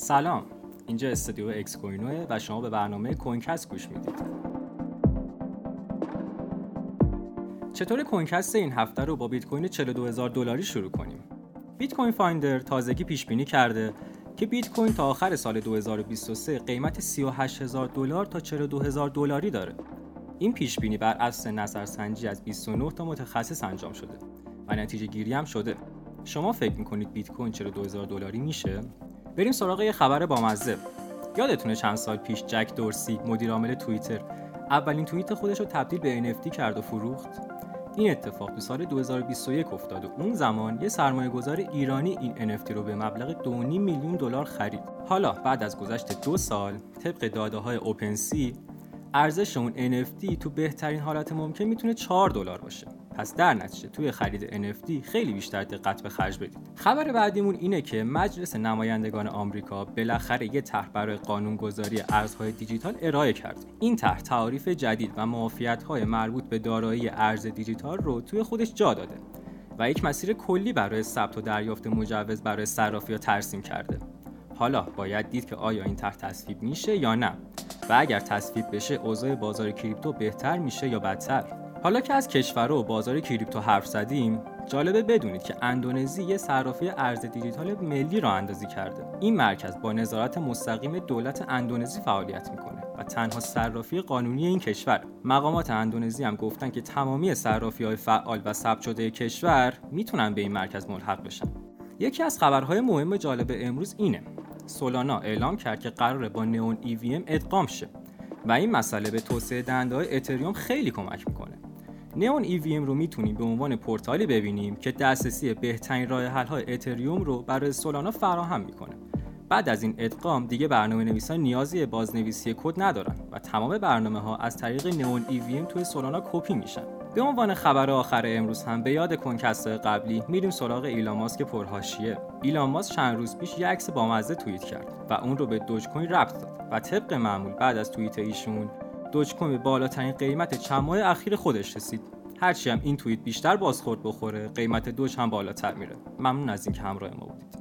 سلام. اینجا استودیو اکس کوینوه و شما به برنامه کوینکست گوش می‌دید. چطور کوینکست این هفته رو با بیت کوین 42000 دلاری شروع کنیم؟ بیت کوین Finder تازگی پیش بینی کرده که بیت کوین تا آخر سال 2023 قیمت 38000 دلار تا 42000 دلاری داره. این پیش بینی بر اساس نظرسنجی از 29 تا متخصص انجام شده و نتیجه گیری هم شده. شما فکر می‌کنید بیت کوین 42000 دلاری میشه؟ بریم سراغ یه خبر بامزه یادتونه چند سال پیش جک دورسی مدیر عامل توییتر اولین توییت خودش رو تبدیل به NFT کرد و فروخت این اتفاق تو سال 2021 افتاد و اون زمان یه سرمایه گذار ایرانی این NFT رو به مبلغ 2.5 میلیون دلار خرید. حالا بعد از گذشت دو سال طبق داده های اوپنسی ارزش اون NFT تو بهترین حالت ممکن می‌تونه 4 دلار باشه. پس در نتیجه توی خرید NFT خیلی بیشتر دقت به خرج بدید. خبر بعدیمون اینه که مجلس نمایندگان آمریکا بالاخره یه طرح برای قانونگذاری ارزهای دیجیتال ارائه کرد. این طرح تعاریف جدید و معافیت‌های مربوط به دارایی ارز دیجیتال رو توی خودش جا داده و یک مسیر کلی برای ثبت و دریافت مجوز برای صرافی ترسیم کرده. حالا باید دید که آیا این طرح تصویب میشه یا نه و اگر تصویب بشه اوضاع بازار کریپتو بهتر میشه یا بدتر حالا که از کشور و بازار کریپتو حرف زدیم جالبه بدونید که اندونزی یه صرافی ارز دیجیتال ملی را اندازی کرده. این مرکز با نظارت مستقیم دولت اندونزی فعالیت می‌کنه و تنها صرافی قانونی این کشور. مقامات اندونزی هم گفتن که تمامی صرافی های فعال و ثبت شده کشور می‌تونن به این مرکز ملحق بشن. یکی از خبرهای مهم جالب امروز اینه. سولانا اعلام کرد که قراره با نئون EVM ادغام شه و این مسئله به توسعه دهنده اتریوم خیلی کمک می‌کنه. نئون EVM رو می‌تونیم به عنوان پورتالی ببینیم که دسترسی بهترین راه حل های اتریوم رو برای سولانا فراهم می‌کنه. بعد از این ادغام دیگه برنامه نویسان نیازی بازنویسی کد ندارن و تمام برنامه ها از طریق نئون EVM توی سولانا کپی میشن. به عنوان خبر آخر امروز هم به یاد کنکست قبلی میریم سراغ ایلان ماسک پرهاشیه. ایلان ماسک چند روز پیش یه عکس بامزه توییت کرد و اون رو به دوج کوین ربط داد و طبق معمول بعد از توییت ایشون دوج کوین به بالاترین قیمت چند ماه اخیر خودش رسید. هرچی هم این توییت بیشتر بازخورد بخوره قیمت دوج هم بالاتر میره. ممنون از اینکه همراه ما بودید.